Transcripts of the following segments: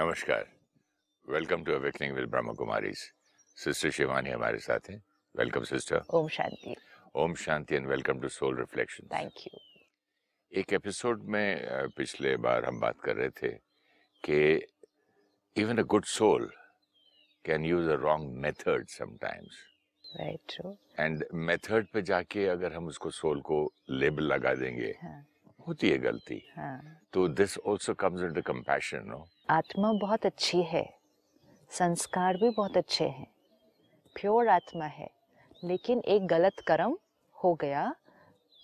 नमस्कार। Welcome to awakening with Brahma Kumaris sister Shivani हमारे साथ हैं। Welcome sister Om Shanti. Om Shanti and welcome to soul reflection thank you एक episode में पिछले बार हम बात कर रहे थे कि even a good soul can use a wrong method sometimes very true and method पे जाके अगर हम उसको सोल को लेबल लगा देंगे हाँ। होती है गलती। हाँ। तो this also comes into compassion no आत्मा बहुत अच्छी है संस्कार भी बहुत अच्छे हैं। प्योर आत्मा है लेकिन एक गलत कर्म हो गया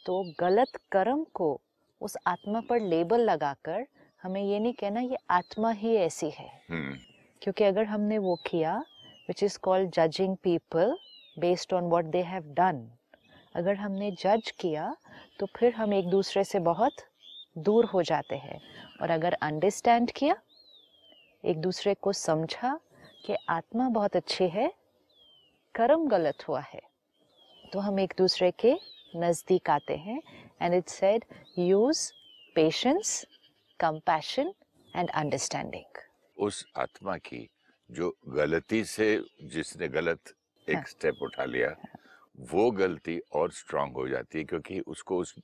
तो गलत कर्म को उस आत्मा पर लेबल लगाकर हमें ये नहीं कहना ये आत्मा ही ऐसी है। हम्म। क्योंकि अगर हमने वो किया which is called judging people based on what they have done अगर हमने जज किया तो फिर हम एक दूसरे से बहुत दूर हो जाते हैं। और अगर अंडरस्टैंड किया एक दूसरे को समझा कि आत्मा बहुत अच्छी है कर्म गलत हुआ है तो हम एक दूसरे के नज़दीक आते हैं and it said use patience compassion and understanding उस आत्मा की जो गलती से जिसने गलत एक हाँ। स्टेप उठा लिया वो गलती और स्ट्रांग हो जाती है क्योंकि उसको उस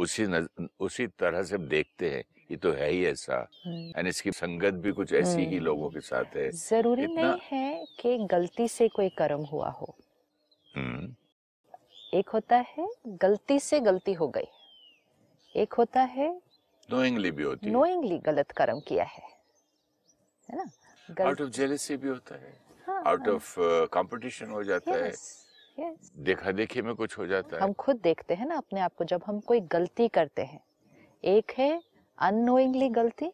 उसी नज, उसी तरह से देखते हैं ये तो है ही ऐसा। एंड इसकी संगत भी कुछ ऐसी ही हम्म। लोगों के साथ है। ज़रूरी इतना- नहीं है कि गलती से कोई कर्म हुआ हो। हम्म, एक होता है गलती से गलती हो गई। एक होता है knowingly भी होती है। नोइंगली गलत कर्म किया है। है ना? आउट ऑफ़ जेलसी भी होता है। हाँ, आउट ऑफ़ कंपटीशन हो जाता yes, है। Yes. देखा देखी में कुछ हो जाता है। हम खुद देखते हैं ना अपने आप को जब हम कोई गलती करते हैं। एक है अननोइंगली गलती?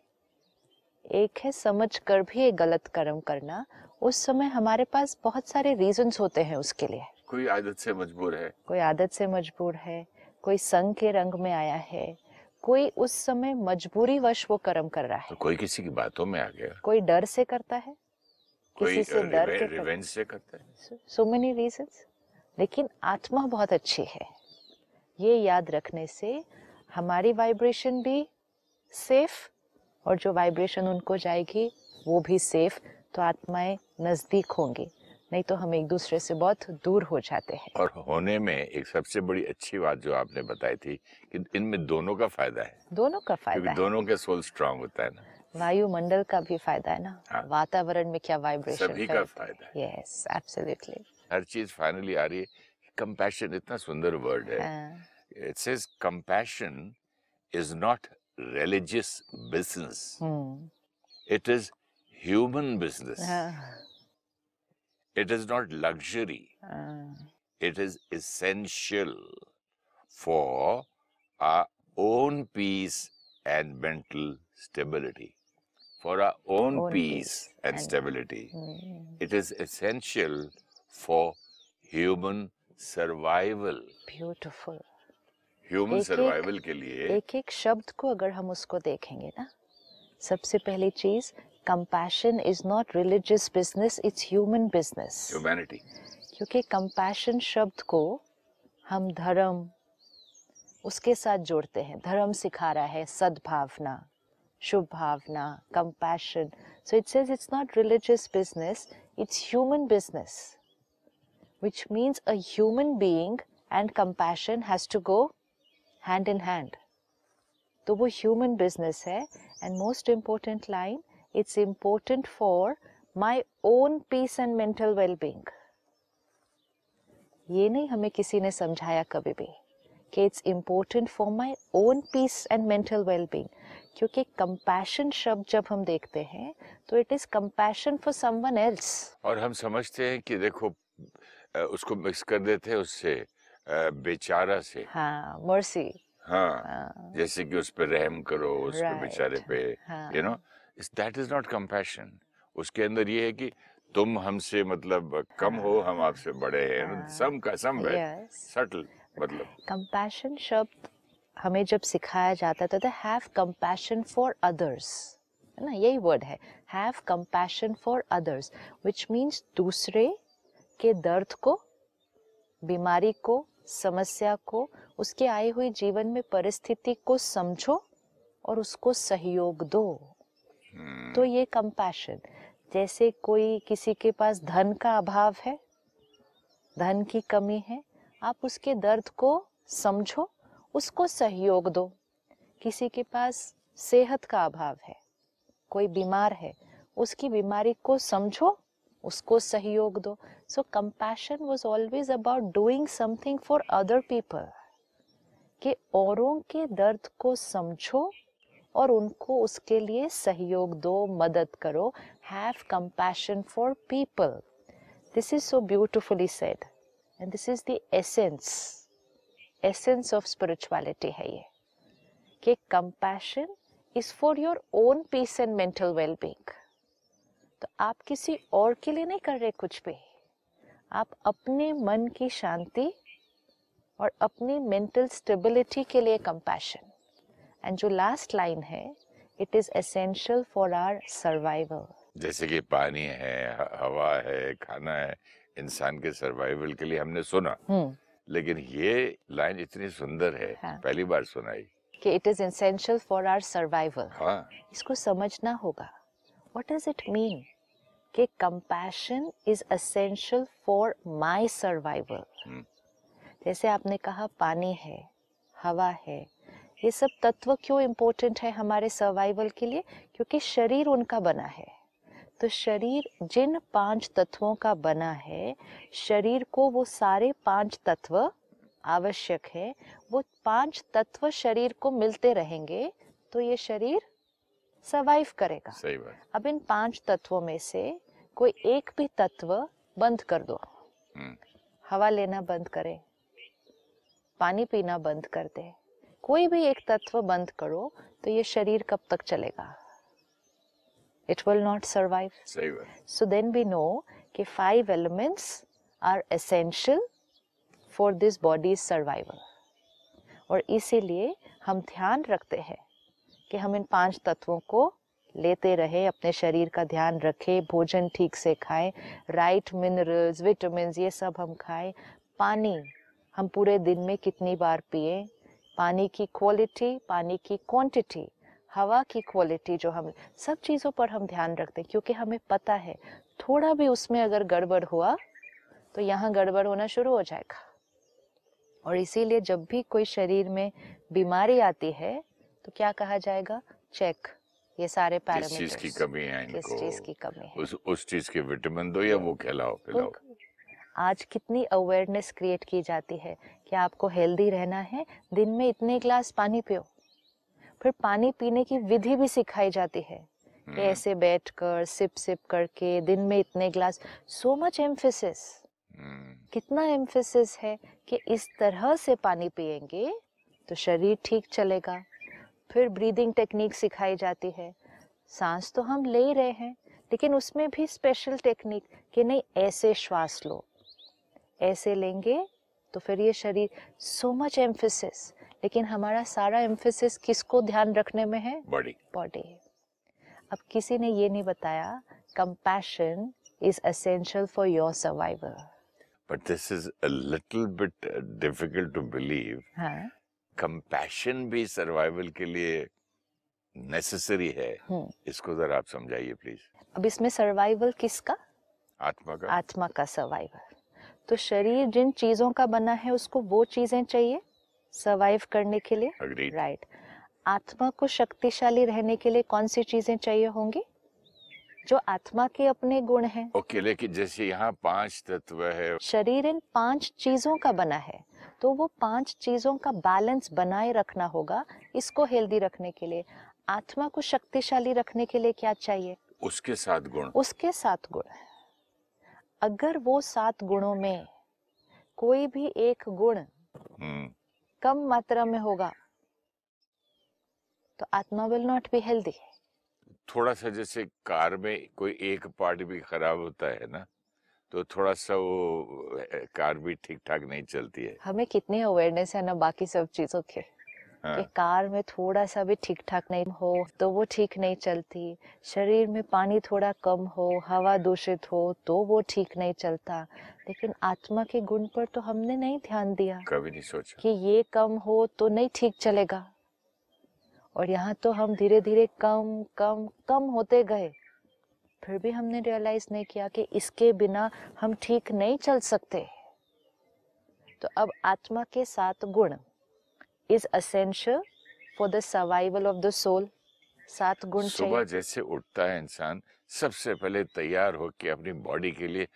एक है समझ कर भी एक गलत कर्म करना। उस समय हमारे पास बहुत सारे रीजंस होते हैं उसके लिए। कोई आदत से मजबूर है? कोई आदत से मजबूर है कोई संग के रंग में आया है कोई उस समय मजबूरी वश वो कर्म कर रहा है। तो कोई किसी की बातों में आ गया? कोई डर से करता है? कोई किसी से डर के रिवेंज से करता है? सो मेनी रीजंस लेकिन आत्मा बहुत अच्छी है। ये याद रखने से हमारी वाइब्रेशन भी सेफ़ और जो वाइब्रेशन उनको जाएगी वो भी सेफ़ तो आत्माएँ नज़दीक होंगी। नहीं तो हम एक दूसरे से बहुत दूर हो जाते हैं। और होने में एक सबसे बड़ी अच्छी बात जो आपने बताई थी कि इनमें दोनों का फ़ायदा है। दोनों का फ़ायदा क्योंकि है। दोनों के सोल स्ट्रांग होता है ना। वायुमंडल का भी फ़ायदा है ना। हाँ। वातावरण में क्या वाइब्रेशन सभी का फ़ायदा है। यस एब्सोल्युटली हर चीज़ फाइनली आ रही है। कंपैशन इतना सुंदर वर्ड है। It says compassion is not religious business. Hmm. It is human business. Yeah. It is not luxury. Uh. It is essential for our own peace and mental stability. For our own, own peace, peace, and, stability. Hmm. It is essential for human survival. Beautiful. Human एक-एक- के लिए एक एक शब्द को अगर हम उसको देखेंगे ना सबसे पहली चीज़ compassion is not religious business it's human business humanity. क्योंकि कंपैशन शब्द को हम धर्म उसके साथ जोड़ते हैं। धर्म सिखा रहा है सद्भावना शुभ भावना compassion so it says it's not religious business it's human business which means a human being and compassion has to go hand in hand. तो वो ह्यूमन बिज़नेस है and most important line it's important for my own peace and mental wellbeing ये नहीं हमें किसी ने समझाया कभी भी कि it's important for my own peace and mental wellbeing क्योंकि कंपैशन शब्द जब हम देखते हैं तो it is compassion for someone else और हम समझते हैं कि देखो उसको मिक्स कर देते हैं उससे बेचारा से। हाँ मर्सी हाँ जैसे कि उस पे रहम करो उस पे Right. बेचारे पे हाँ। You know that is not compassion उसके अंदर ये है कि तुम हमसे मतलब कम हो हम आपसे बड़े हैं सम का सम Yes. सटल मतलब कंपैशन शब्द हमें जब सिखाया जाता था तो हैव कंपैशन फॉर अदर्स है ना यही वर्ड है have compassion for others which means दूसरे के दर्द को बीमारी को समस्या को उसके आई हुई जीवन में परिस्थिति को समझो और उसको सहयोग दो। हम्म, तो ये कंपैशन जैसे कोई किसी के पास धन का अभाव है धन की कमी है आप उसके दर्द को समझो उसको सहयोग दो। किसी के पास सेहत का अभाव है कोई बीमार है उसकी बीमारी को समझो उसको सहयोग दो। So compassion was always about doing something for other people कि औरों के दर्द को समझो और उनको उसके लिए सहयोग दो, मदद करो। Have compassion for people this is so beautifully said and this is the essence essence of spirituality है ये। कि compassion is for your own peace and mental wellbeing तो आप किसी और के लिए नहीं कर रहे कुछ भी। आप अपने मन की शांति और अपनी मेंटल स्टेबिलिटी के लिए कंपैशन एंड जो लास्ट लाइन है it is essential for our survival जैसे कि पानी है हवा है खाना है इंसान के सर्वाइवल के लिए हमने सुना। हम्म। लेकिन ये लाइन इतनी सुंदर है हाँ। पहली बार सुनाई। कि it is essential for our survival हाँ। इसको समझना होगा। व्हाट डज इट मीन कि compassion is essential for my survival. जैसे आपने कहा पानी है हवा है ये सब तत्व क्यों इम्पोर्टेंट है हमारे सर्वाइवल के लिए? क्योंकि शरीर उनका बना है। तो शरीर जिन पाँच तत्वों का बना है शरीर को वो सारे पाँच तत्व आवश्यक है वो पाँच तत्व शरीर को मिलते रहेंगे तो ये शरीर सर्वाइव करेगा। सही बात। अब इन पाँच तत्वों में से कोई एक भी तत्व बंद कर दो। हम्म, हवा लेना बंद करे। पानी पीना बंद कर दे। कोई भी एक तत्व बंद करो तो ये शरीर कब तक चलेगा? It will not survive so then So नो we know कि five elements are essential for this body's survival. और इसीलिए हम ध्यान रखते हैं कि हम इन पाँच तत्वों को लेते रहे अपने शरीर का ध्यान रखें भोजन ठीक से खाएँ राइट मिनरल्स विटामिन ये सब हम खाएँ पानी हम पूरे दिन में कितनी बार पिए? पानी की क्वालिटी पानी की क्वांटिटी हवा की क्वालिटी जो हम सब चीज़ों पर हम ध्यान रखते हैं क्योंकि हमें पता है थोड़ा भी उसमें अगर गड़बड़ हुआ तो यहाँ गड़बड़ होना शुरू हो जाएगा। और इसीलिए जब भी कोई शरीर में बीमारी आती है तो क्या कहा जाएगा? चेक ये सारे किस चीज़ की कमी है इनको? किस चीज़ की कमी है? उस उस चीज़ के विटामिन दो या वो खिलाओ पिलाओ। आज कितनी अवेयरनेस क्रिएट की जाती है कि आपको हेल्दी रहना है दिन में इतने ग्लास पानी पियो। फिर पानी पीने की विधि भी सिखाई जाती है कि हम्म, ऐसे बैठकर सिप सिप करके दिन में इतने ग्लास सो मच एम्फेसिस कितना एम्फेसिस है कि इस तरह से पानी पिएँगे तो शरीर ठीक चलेगा। फिर ब्रीदिंग टेक्निक सिखाई जाती है। सांस तो हम ले रहे हैं लेकिन उसमें भी स्पेशल टेक्निक कि नहीं ऐसे श्वास लो। ऐसे लेंगे तो फिर ये शरीर सो मच एम्फेसिस लेकिन हमारा सारा एम्फेसिस किसको ध्यान रखने में है? बॉडी बॉडी अब किसी ने ये नहीं बताया compassion is essential for your survival but this is a little bit difficult to believe हाँ। कंपैशन भी सर्वाइवल के लिए नेसेसरी है। हम्म। इसको जरा आप समझाइए प्लीज़ अब इसमें सर्वाइवल किसका? आत्मा का। आत्मा का सर्वाइवल तो शरीर जिन चीज़ों का बना है उसको वो चीज़ें चाहिए सर्वाइव करने के लिए। राइट आत्मा को शक्तिशाली रहने के लिए कौन सी चीज़ें चाहिए होंगी? जो आत्मा के अपने गुण हैं। ओके लेकिन जैसे यहाँ पाँच तत्व है। शरीर इन पाँच चीज़ों का बना है तो वो पाँच चीज़ों का बैलेंस बनाए रखना होगा इसको हेल्दी रखने के लिए। आत्मा को शक्तिशाली रखने के लिए क्या चाहिए? उसके साथ गुण। उसके साथ गुण हैं। अगर वो सात गुणों में कोई भी एक गुण हम्म, कम मात्रा में होगा तो आत्मा विल नॉट बी हेल्दी थोड़ा सा जैसे कार में कोई एक पार्ट भी खराब होता है ना तो थोड़ा सा वो कार भी ठीक ठाक नहीं चलती है। हमें कितनी अवेयरनेस है ना बाकी सब चीज़ों के। हाँ, कि कार में थोड़ा सा भी ठीक ठाक नहीं हो तो वो ठीक नहीं चलती। शरीर में पानी थोड़ा कम हो हवा दूषित हो तो वो ठीक नहीं चलता। लेकिन आत्मा के गुण पर तो हमने नहीं ध्यान दिया कभी नहीं सोचा। कि ये कम हो तो नहीं ठीक चलेगा। और यहाँ तो हम धीरे धीरे कम कम कम होते गए। फिर भी हमने रियलाइज़ नहीं किया कि इसके बिना हम ठीक नहीं चल सकते। तो अब आत्मा के सात गुण। Is essential for the survival of the soul सात गुण सुबह जैसे उठता है इंसान सबसे पहले तैयार होके अपनी बॉडी के लिए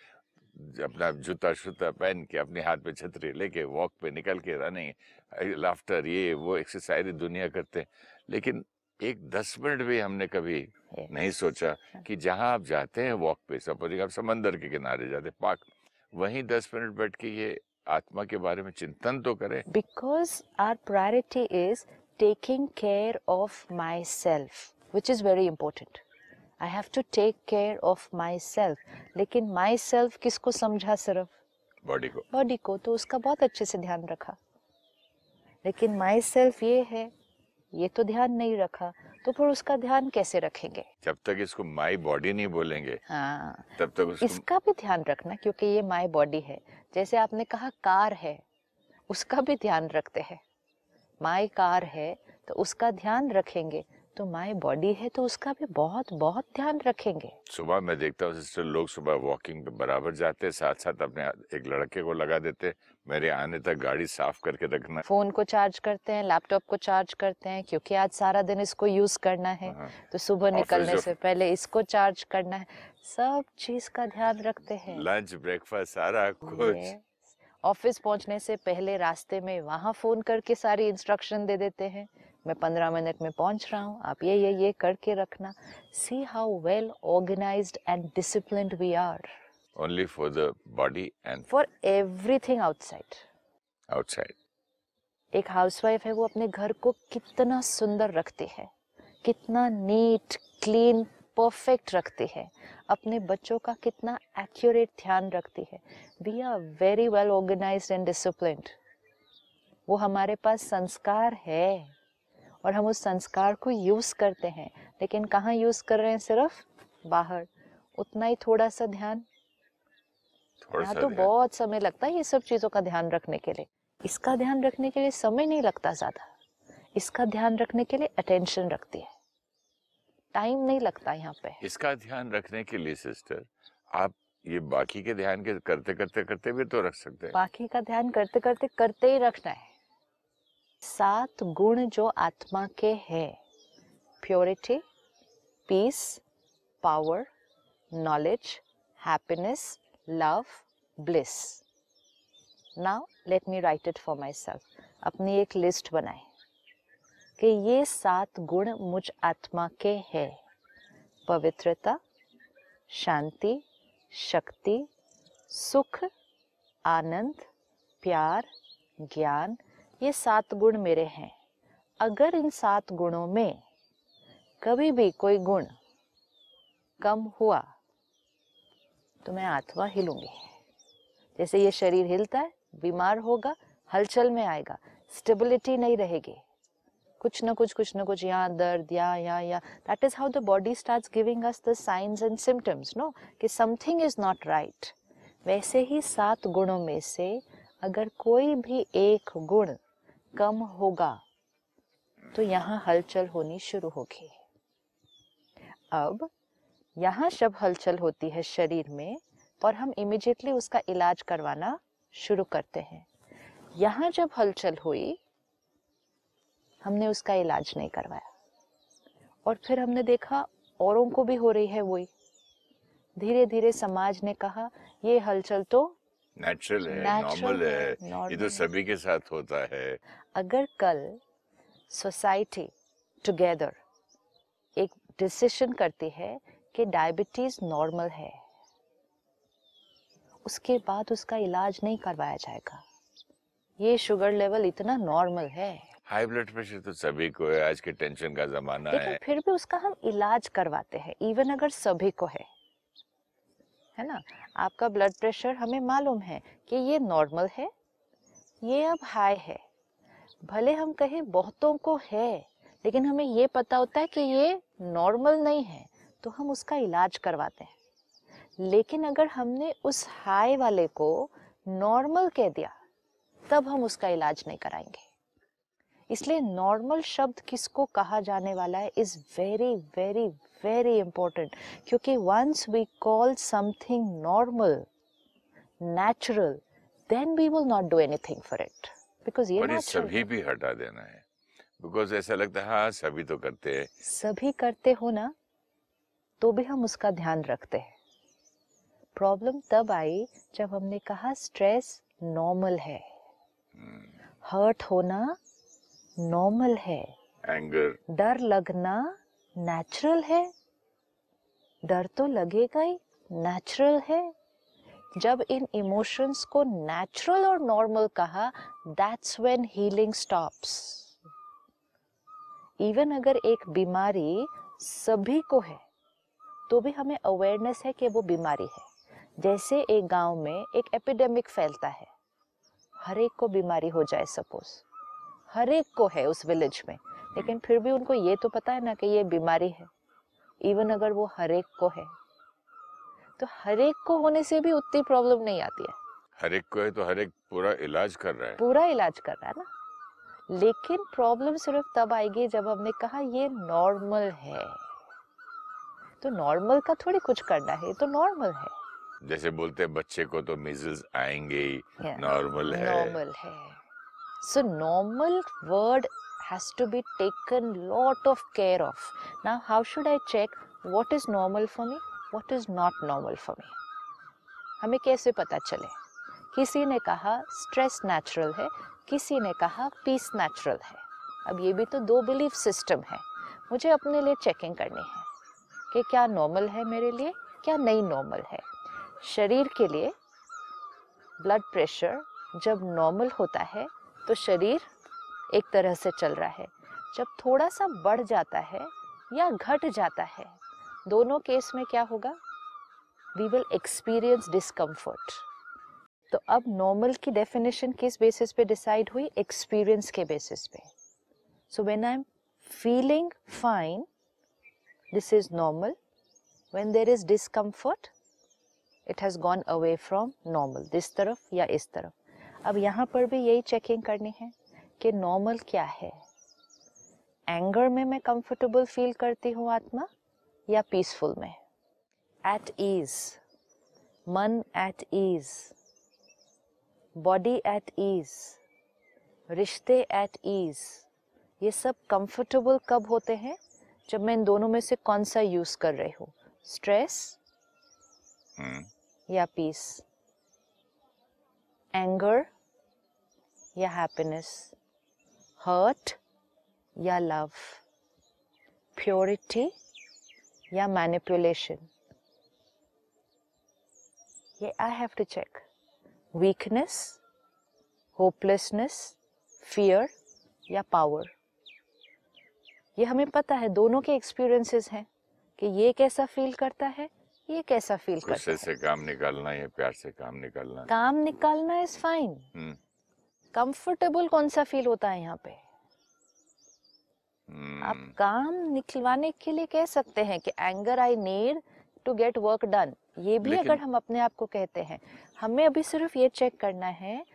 अपना जूता शूता पहन के अपने हाथ में छतरी लेके वॉक पे निकल के रनिंग लाफ्टर ये वो एक्सरसाइज दुनिया करते हैं। लेकिन एक दस मिनट भी हमने कभी नहीं सोचा कि जहाँ आप जाते हैं वॉक पे सपोजिंग आप समंदर के किनारे जाते पार्क वहीं दस मिनट बैठ के ये आत्मा के बारे में चिंतन तो करें। Because our priority is taking care of myself which is very important I have to take care of myself लेकिन माई सेल्फ किसको समझा सिर्फ़? बॉडी को। बॉडी को तो उसका बहुत अच्छे से ध्यान रखा। लेकिन माई सेल्फ ये है ये तो ध्यान नहीं रखा। तो फिर उसका ध्यान कैसे रखेंगे? जब तक इसको माई बॉडी नहीं बोलेंगे हाँ। तब तक उसको इसका भी ध्यान रखना क्योंकि ये माय बॉडी है। जैसे आपने कहा कार है उसका भी ध्यान रखते हैं। माय कार है तो उसका ध्यान रखेंगे। तो माय बॉडी है तो उसका भी बहुत बहुत ध्यान रखेंगे। सुबह मैं देखता हूँ सिस्टर लोग सुबह वॉकिंग पे बराबर जाते हैं साथ साथ अपने एक लड़के को लगा देते मेरे आने तक गाड़ी साफ़ करके रखना। फ़ोन को चार्ज करते हैं लैपटॉप को चार्ज करते हैं क्योंकि आज सारा दिन इसको यूज़ करना है। हाँ। तो सुबह निकलने से पहले इसको चार्ज करना है। सब चीज़ का ध्यान रखते हैं। लंच ब्रेकफास्ट सारा कुछ। ऑफ़िस पहुँचने से पहले रास्ते में वहाँ फ़ोन करके सारी इंस्ट्रक्शन दे देते हैं। मैं पंद्रह मिनट में पहुँच रहा हूँ। आप ये ये ये करके रखना। See how well organize and disciplined we are only for the body and for everything outside outside एक हाउसवाइफ है वो अपने घर को कितना सुंदर रखती है। कितना नीट क्लीन परफेक्ट रखती है। अपने बच्चों का कितना एक्यूरेट ध्यान रखती है। We are very well organized and disciplined वो हमारे पास संस्कार है। और हम उस संस्कार को यूज़ करते हैं। लेकिन कहाँ यूज़ कर रहे हैं? सिर्फ़ बाहर। उतना ही थोड़ा सा ध्यान। यहाँ तो बहुत समय लगता है ये सब चीज़ों का ध्यान रखने के लिए। इसका ध्यान रखने के लिए समय नहीं लगता ज़्यादा। इसका ध्यान रखने के लिए अटेंशन रखती है। टाइम नहीं लगता यहाँ पे। इसका ध्यान रखने के लिए सिस्टर आप ये बाकी के ध्यान के करते करते करते भी तो रख सकते हैं। बाकी का ध्यान करते करते करते ही रखना है। सात गुण जो आत्मा के हैं। Purity peace power knowledge happiness love bliss now let me write it for myself अपनी एक लिस्ट बनाए कि ये सात गुण मुझ आत्मा के हैं। पवित्रता, शांति, शक्ति, सुख, आनंद, प्यार, ज्ञान ये सात गुण मेरे हैं। अगर इन सात गुणों में कभी भी कोई गुण कम हुआ तो मैं आत्मा हिलूँगी। जैसे ये शरीर हिलता है, बीमार होगा, हलचल में आएगा स्टेबिलिटी नहीं रहेगी। कुछ ना कुछ कुछ ना कुछ यहाँ दर्द, या यहाँ यहाँ that is how the body starts giving us the signs and symptoms no कि समथिंग इज़ नॉट राइट वैसे ही सात गुणों में से अगर कोई भी एक गुण कम होगा तो यहाँ हलचल होनी शुरू होगी। अब यहाँ जब हलचल होती है शरीर में और हम इमिजिएटली उसका इलाज करवाना शुरू करते हैं। यहाँ जब हलचल हुई, हमने उसका इलाज नहीं करवाया। और फिर हमने देखा औरों को भी हो रही है वही। धीरे धीरे समाज ने कहा, ये हलचल तो नेचुरल है नॉर्मल है, ये तो सभी के साथ होता है। अगर कल सोसाइटी टुगेदर एक डिसीज़न करती है कि डायबिटीज़ नॉर्मल है उसके बाद उसका इलाज नहीं करवाया जाएगा। ये शुगर लेवल इतना नॉर्मल है। हाई ब्लड प्रेशर तो सभी को है आज के टेंशन का जमाना है। फिर भी उसका हम इलाज करवाते हैं इवन अगर सभी को है। है ना? आपका ब्लड प्रेशर हमें मालूम है कि ये नॉर्मल है, ये अब हाई है। भले हम कहें बहुतों को है, लेकिन हमें ये पता होता है कि ये नॉर्मल नहीं है तो हम उसका इलाज करवाते हैं। लेकिन अगर हमने उस हाई वाले को नॉर्मल कह दिया, तब हम उसका इलाज नहीं कराएँगे। इसलिए नॉर्मल शब्द किसको कहा जाने वाला है is very very very important क्योंकि once we call something normal natural then we will not do anything for it because ये सभी। भी हटा देना है। बिकॉज़ ऐसा लगता है हाँ सभी तो करते हैं। सभी करते हो ना तो भी हम उसका ध्यान रखते हैं। प्रॉब्लम तब आई जब हमने कहा स्ट्रेस नॉर्मल है। हर्ट होना नॉर्मल है। एंगर डर लगना नेचुरल है? डर तो लगेगा ही नेचुरल है। जब इन इमोशंस को नेचुरल और नॉर्मल कहा that's when healing stops even अगर एक बीमारी सभी को है तो भी हमें अवेयरनेस है कि वो बीमारी है। जैसे एक गाँव में एक एपिडेमिक फैलता है। हर एक को बीमारी हो जाए सपोज़ हर एक को है उस विलेज में। लेकिन फिर भी उनको ये तो पता है ना कि ये बीमारी है। इवन अगर वो हर एक को है तो हर एक को होने से भी उतनी प्रॉब्लम नहीं आती है। हर एक को है तो हर एक पूरा इलाज कर रहा है। पूरा इलाज कर रहा है ना। लेकिन प्रॉब्लम सिर्फ़ तब आएगी जब हमने कहा ये नॉर्मल है। तो नॉर्मल का थोड़ी कुछ करना है तो नॉर्मल है। जैसे बोलते हैं बच्चे को तो मिजल्स आएँगे नॉर्मल है। normal है। So normal word has to be taken lot of care of. Now, how should i check what is normal for me, what is not normal for me? हमें कैसे पता चले? किसी ने कहा स्ट्रेस नेचुरल है। किसी ने कहा पीस नेचुरल है। अब ये भी तो दो बिलीफ सिस्टम है। मुझे अपने लिए चेकिंग करनी है कि क्या नॉर्मल है मेरे लिए, क्या नहीं नॉर्मल है। शरीर के लिए ब्लड प्रेशर जब नॉर्मल होता है तो शरीर एक तरह से चल रहा है। जब थोड़ा सा बढ़ जाता है या घट जाता है, दोनों केस में क्या होगा? वी विल एक्सपीरियंस डिस्कम्फर्ट तो अब नॉर्मल की डेफिनेशन किस बेसिस पे डिसाइड हुई? एक्सपीरियंस के बेसिस पे। So when I am feeling fine this is normal when there is discomfort it has gone away from normal this तरफ़ या इस तरफ़। अब यहाँ पर भी यही चेकिंग करनी है। कि नॉर्मल क्या है? एंगर में मैं कंफर्टेबल फील करती हूँ आत्मा या पीसफुल में? एट ईज मन at ease body at ease रिश्ते एट ईज ये सब कंफर्टेबल कब होते हैं? जब मैं इन दोनों में से कौन सा यूज़ कर रही हूँ? स्ट्रेस हम्म, या पीस एंगर या हैप्पीनेस हर्ट या लव प्योरिटी या मैनिपुलेशन ये I have to check weakness hopelessness fear या पावर ये हमें पता है दोनों के एक्सपीरियंसेस हैं कि ये कैसा फील करता है ये कैसा फील करता है। से काम निकालना या प्यार से काम निकालना। काम निकालना इज़ फाइन कंफर्टेबल कौन सा फील होता है यहाँ पे? hmm. आप काम निकलवाने के लिए कह सकते हैं कि anger I need to get work done ये भी लेकिन- अगर हम अपने आप को कहते हैं हमें अभी सिर्फ़ ये चेक करना है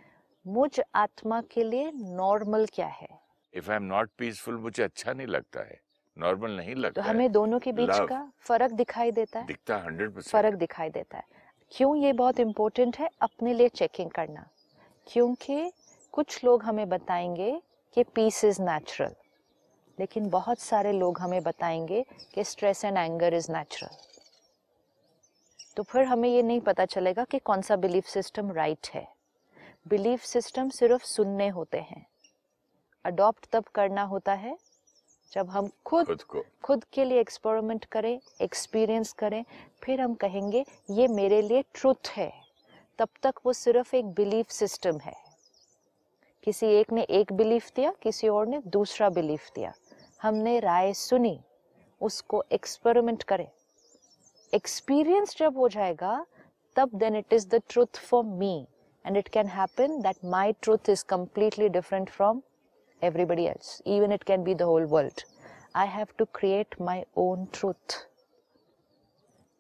मुझ आत्मा के लिए नॉर्मल क्या है? If I am not peaceful मुझे अच्छा नहीं लगता है। नॉर्मल नहीं तो लगता है। हमें दोनों के बीच Love. का फ़र्क दिखाई देता है? दिखता हंड्रेड फ़र्क दिखाई देता है। क्यों ये बहुत इम्पोर्टेंट है? अपने लिए चेकिंग करना। क्योंकि कुछ लोग हमें बताएँगे कि पीस इज़ नेचुरल लेकिन बहुत सारे लोग हमें बताएँगे कि stress and anger is natural तो फिर हमें ये नहीं पता चलेगा कि कौन सा बिलीफ सिस्टम राइट है। बिलीफ सिस्टम सिर्फ़ सुनने होते हैं। अडॉप्ट तब करना होता है जब हम खुद खुद को। खुद के लिए एक्सपेरिमेंट करें एक्सपीरियंस करें फिर हम कहेंगे ये मेरे लिए ट्रुथ है। तब तक वो सिर्फ़ एक बिलीफ सिस्टम है। किसी एक ने एक बिलीफ दिया, किसी और ने दूसरा बिलीफ दिया। हमने राय सुनी, उसको एक्सपेरिमेंट करें। एक्सपीरियंस जब हो जाएगा, तब then it is the truth for me and it can happen that my truth is completely different from everybody else even it can be the whole world I have to create my own truth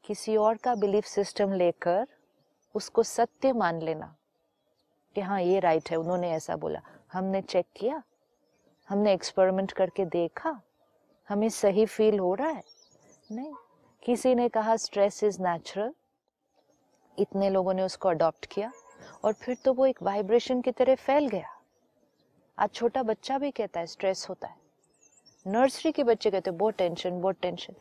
किसी और का belief system लेकर, उसको सत्य मान लेना। कि हाँ ये राइट है, उन्होंने ऐसा बोला। हमने चेक किया, हमने एक्सपेरिमेंट करके देखा, हमें सही फील हो रहा है। नहीं, किसी ने कहा स्ट्रेस इज़ नेचुरल इतने लोगों ने उसको अडॉप्ट किया, और फिर तो वो एक वाइब्रेशन की तरह फैल गया। आज छोटा बच्चा भी कहता है स्ट्रेस होता है। नर्सरी के बच्चे कहते हैं, बहुत टेंशन बहुत टेंशन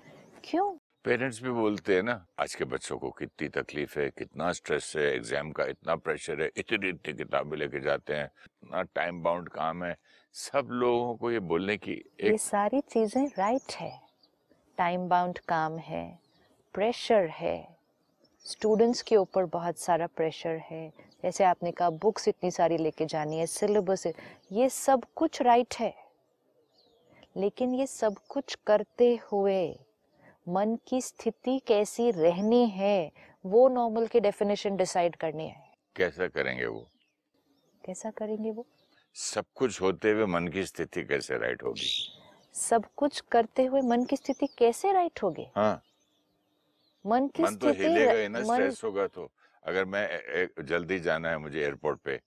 क्यों? पेरेंट्स भी बोलते हैं ना आज के बच्चों को कितनी तकलीफ़ है कितना स्ट्रेस है एग्ज़ाम का इतना प्रेशर है इतनी इतनी किताबें लेके जाते हैं इतना टाइम बाउंड काम है। सब लोगों को ये बोलने की एक... ये सारी चीज़ें राइट है। टाइम बाउंड काम है प्रेशर है स्टूडेंट्स के ऊपर बहुत सारा प्रेशर है। जैसे आपने कहा बुक्स इतनी सारी लेके जानी है सिलेबस ये सब कुछ राइट है। लेकिन ये सब कुछ करते हुए मन की स्थिति कैसी रहनी है वो नॉर्मल की डेफिनेशन डिसाइड करनी है। कैसा करेंगे वो? कैसा करेंगे वो? सब कुछ होते हुए मन की स्थिति कैसे राइट होगी? सब कुछ करते हुए मन की स्थिति कैसे राइट होगी? हाँ। मन की मन तो हिलेगा ही ना मन स्ट्रेस होगा तो। अगर मैं ए- ए- जल्दी जाना है मुझे एयरपोर्ट पे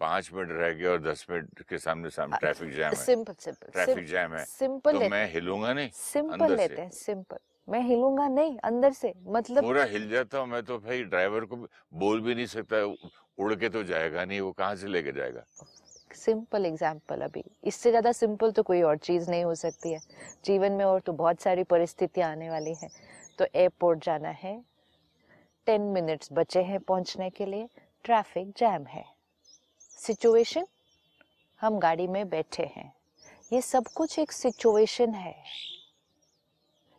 पाँच मिनट रह गए और दस मिनट के सामने सामने ट्रैफ़िक जैम है। सिंपल सिंपल ट्रैफ़िक जैम है सिंपल तो मैं हिलूँगा नहीं सिंपल लेते हैं सिंपल मैं हिलूँगा नहीं अंदर से मतलब पूरा हिल जाता हूँ मैं तो भाई ड्राइवर को बोल भी नहीं सकता उड़ के तो जाएगा नहीं वो कहाँ से लेके जाएगा? सिंपल एग्ज़ाम्पल अभी इससे ज़्यादा सिंपल तो कोई और चीज़ नहीं हो सकती है। जीवन में और तो बहुत सारी परिस्थितियाँ आने वाली हैं। तो एयरपोर्ट जाना है टेन मिनट्स बचे हैं पहुँचने के लिए ट्रैफ़िक जैम है। सिचुएशन हम गाड़ी में बैठे हैं। ये सब कुछ एक सिचुएशन है।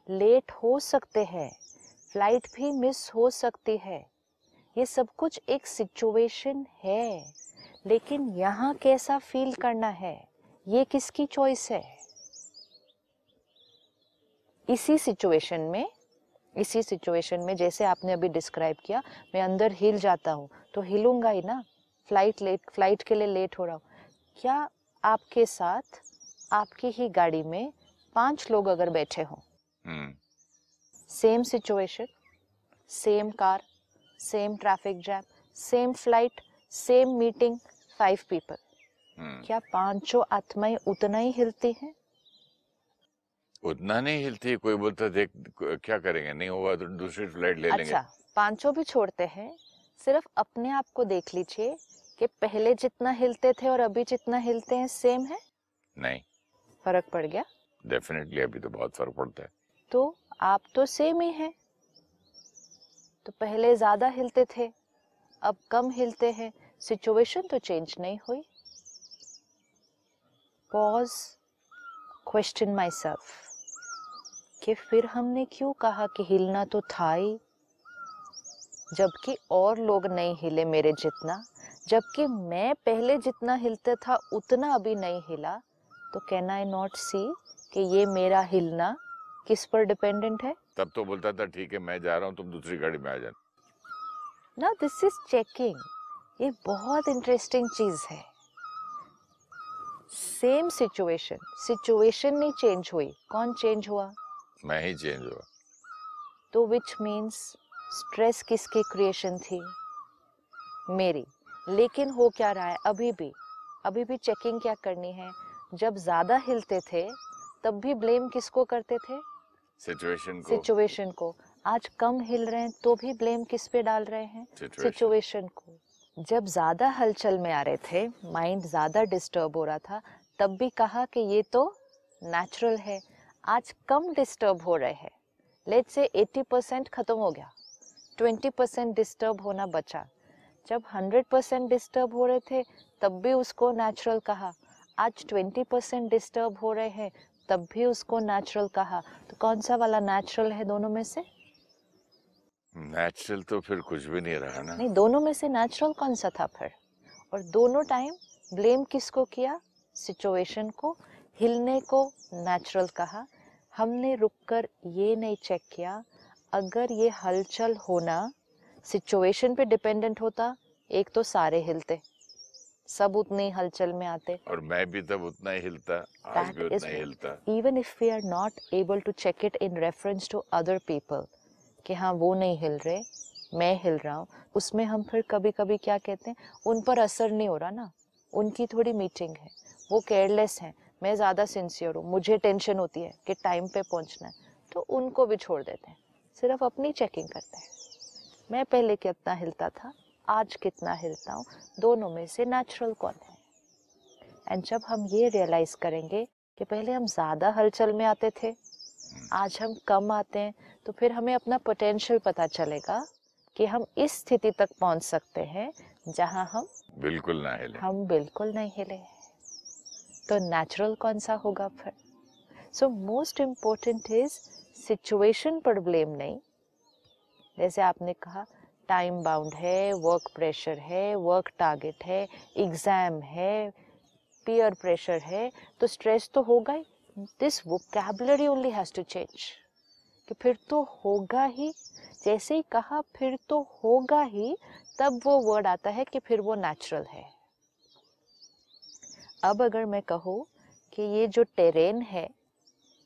लेट हो सकते हैं, फ़्लाइट भी मिस हो सकती है। ये सब कुछ एक सिचुएशन है, लेकिन यहाँ कैसा फील करना है? ये किसकी चॉइस है? इसी सिचुएशन में, इसी सिचुएशन में जैसे आपने अभी डिस्क्राइब किया, मैं अंदर हिल जाता हूँ तो हिलूँगा ही ना? फ़्लाइट लेट फ़्लाइट के लिए लेट हो रहा हूँ। क्या आपके साथ, आपकी ही गाड़ी में पाँच लोग अगर बैठे हों same situation same car same traffic jam same flight same meeting five people क्या पाँचों आत्माएँ उतना ही हिलती हैं? उतना नहीं हिलती कोई बोलता देख क्या करेंगे? नहीं होगा तो दूसरी फ़्लाइट ले अच्छा, लेंगे। अच्छा पाँचों भी छोड़ते हैं सिर्फ़ अपने आप को देख लीजिए कि पहले जितना हिलते थे और अभी जितना हिलते हैं सेम है? नहीं। फ़र्क पड़ गया? डेफिनेटली अभी तो बहुत फ़र्क पड़ता है। तो आप तो सेम ही हैं। तो पहले ज़्यादा हिलते थे, अब कम हिलते हैं। सिचुएशन तो चेंज नहीं हुई। पॉज क्वेश्चन माई सेल्फ कि फिर हमने क्यों कहा कि हिलना तो था ही? जबकि और लोग नहीं हिले मेरे जितना। जबकि मैं पहले जितना हिलता था, उतना अभी नहीं हिला। तो कैन आई नॉट सी कि ये मेरा हिलना किस पर डिपेंडेंट है? तब तो बोलता था ठीक है मैं जा रहा हूँ तुम दूसरी गाड़ी में आ जाना। ना दिस इज़ चेकिंग ये बहुत इंटरेस्टिंग चीज़ है। सेम सिचुएशन सिचुएशन नहीं चेंज हुई। कौन चेंज हुआ? मैं ही चेंज हुआ। तो विच मीन्स स्ट्रेस किसकी क्रिएशन थी? मेरी। लेकिन हो क्या रहा है? अभी भी। अभी भी चेकिंग क्या करनी है? जब ज़्यादा हिलते थे तब भी ब्लेम किसको करते थे? सिचुएशन को। सिचुएशन को। आज कम हिल रहे हैं तो भी ब्लेम किस पे डाल रहे हैं? सिचुएशन को। जब ज़्यादा हलचल में आ रहे थे माइंड ज़्यादा डिस्टर्ब हो रहा था तब भी कहा कि ये तो नेचुरल है। आज कम डिस्टर्ब हो रहे हैं। लेट से 80 परसेंट खत्म हो गया। 20 परसेंट डिस्टर्ब होना बचा। जब 100 परसेंट डिस्टर्ब हो रहे थे तब भी उसको नेचुरल कहा। आज 20 परसेंट डिस्टर्ब हो रहे हैं तब भी उसको नेचुरल कहा। तो कौन सा वाला नेचुरल है दोनों में से? नेचुरल तो फिर कुछ भी नहीं रहा ना। नहीं दोनों में से नेचुरल कौन सा था फिर? और दोनों टाइम ब्लेम किसको किया? सिचुएशन को हिलने को नेचुरल कहा। हमने रुककर ये नहीं चेक किया। अगर ये हलचल होना सिचुएशन पे डिपेंडेंट होता एक तो सारे हिलते। सब उतने ही हलचल में आते। और मैं भी तब उतना ही हिलता आज भी उतना ही हिलता। even if we are not able to check it in reference to other people कि हाँ वो नहीं हिल रहे मैं हिल रहा हूँ उसमें हम फिर कभी कभी क्या कहते हैं उन पर असर नहीं हो रहा ना उनकी थोड़ी मीटिंग है वो केयरलेस हैं मैं ज़्यादा सिंसियर हूँ मुझे टेंशन होती है कि टाइम पे पहुँचना है तो उनको भी छोड़ देते हैं सिर्फ़ अपनी चेकिंग करते हैं। मैं पहले कितना हिलता था आज कितना हिलता हूँ दोनों में से नेचुरल कौन है? एंड जब हम ये रियलाइज़ करेंगे कि पहले हम ज़्यादा हलचल में आते थे आज हम कम आते हैं तो फिर हमें अपना पोटेंशियल पता चलेगा कि हम इस स्थिति तक पहुँच सकते हैं जहाँ हम बिल्कुल ना हिले। हम बिल्कुल नहीं हिले तो नेचुरल कौन सा होगा फिर? So most important is situation पर ब्लेम नहीं। जैसे आपने कहा टाइम बाउंड है वर्क प्रेशर है वर्क टारगेट है एग्ज़ाम है पीयर प्रेशर है तो स्ट्रेस तो होगा ही। This vocabulary only has to change कि फिर तो होगा ही। जैसे ही कहा, फिर तो होगा ही, तब वो वर्ड आता है कि फिर वो नेचुरल है। अब अगर मैं कहूँ कि ये जो टेरेन है,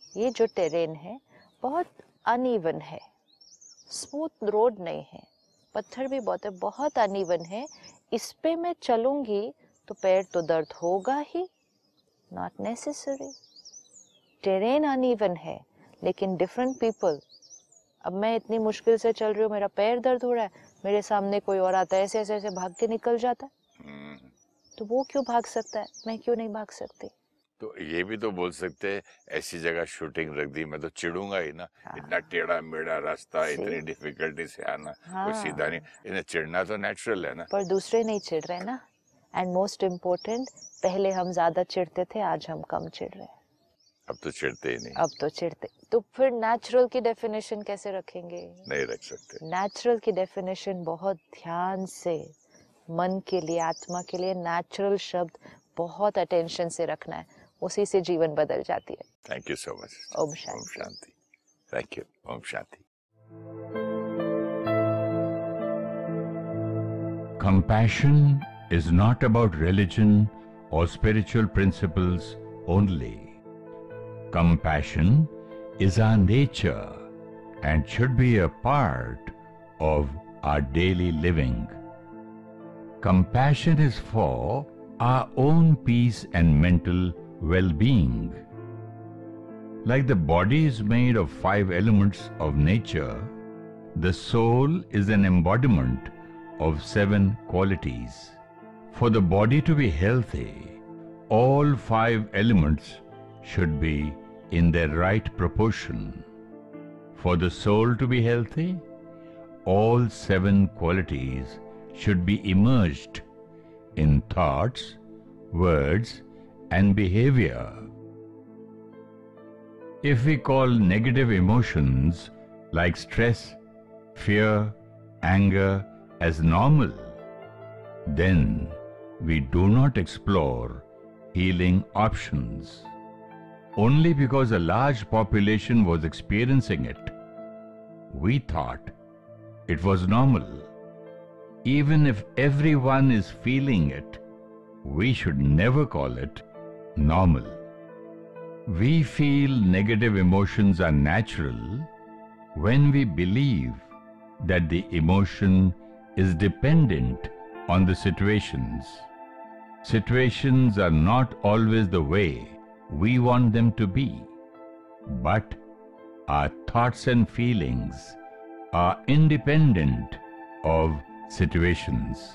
ये जो टेरेन है, बहुत अनइवन है। स्मूथ रोड नहीं है। पत्थर भी बहुत है बहुत अनइवन है। इस पे मैं चलूँगी तो पैर तो दर्द होगा ही। नॉट नेसेसरी टेरेन अनइवन है लेकिन डिफरेंट पीपल अब मैं इतनी मुश्किल से चल रही हूँ मेरा पैर दर्द हो रहा है मेरे सामने कोई और आता है ऐसे ऐसे ऐसे भाग के निकल जाता है। हम्म, तो वो क्यों भाग सकता है? मैं क्यों नहीं भाग सकती? तो ये भी तो बोल सकते हैं ऐसी जगह शूटिंग रख दी मैं तो चिड़ूँगा ही ना। हाँ। इतना टेढ़ा मेढ़ा रास्ता इतनी डिफिकल्टी से आना हाँ। कोई सीधा नहीं इन्हें चिढ़ना तो नेचुरल है ना। पर दूसरे नहीं चिड़ रहे ना। एंड मोस्ट इम्पोर्टेंट पहले हम ज़्यादा चिड़ते थे आज हम कम चिड़ रहे हैं। अब तो चिड़ते ही नहीं। अब तो चिड़ते तो फिर नेचुरल की डेफिनेशन कैसे रखेंगे? नहीं रख सकते। नेचुरल की डेफिनेशन बहुत ध्यान से मन के लिए आत्मा के लिए नेचुरल शब्द बहुत अटेंशन से रखना है। उसी से जीवन बदल जाती है thank you so much Om Om Shanti Shanti thank you Om Shanti Compassion is not about religion or spiritual principles only. Compassion is our nature and should be a part of our daily living. Compassion is for our own peace and mental well-being. Like the body is made of five elements of nature, the soul is an embodiment of seven qualities. For the body to be healthy, all five elements should be in their right proportion. For the soul to be healthy, all seven qualities should be immersed in thoughts, words, and behavior. If we call negative emotions like stress, fear, anger as normal, then we do not explore healing options. Only because a large population was experiencing it, we thought it was normal. Even if everyone is feeling it, we should never call it normal. We feel negative emotions are natural when we believe that the emotion is dependent on the situations. Situations are not always the way we want them to be, but our thoughts and feelings are independent of situations.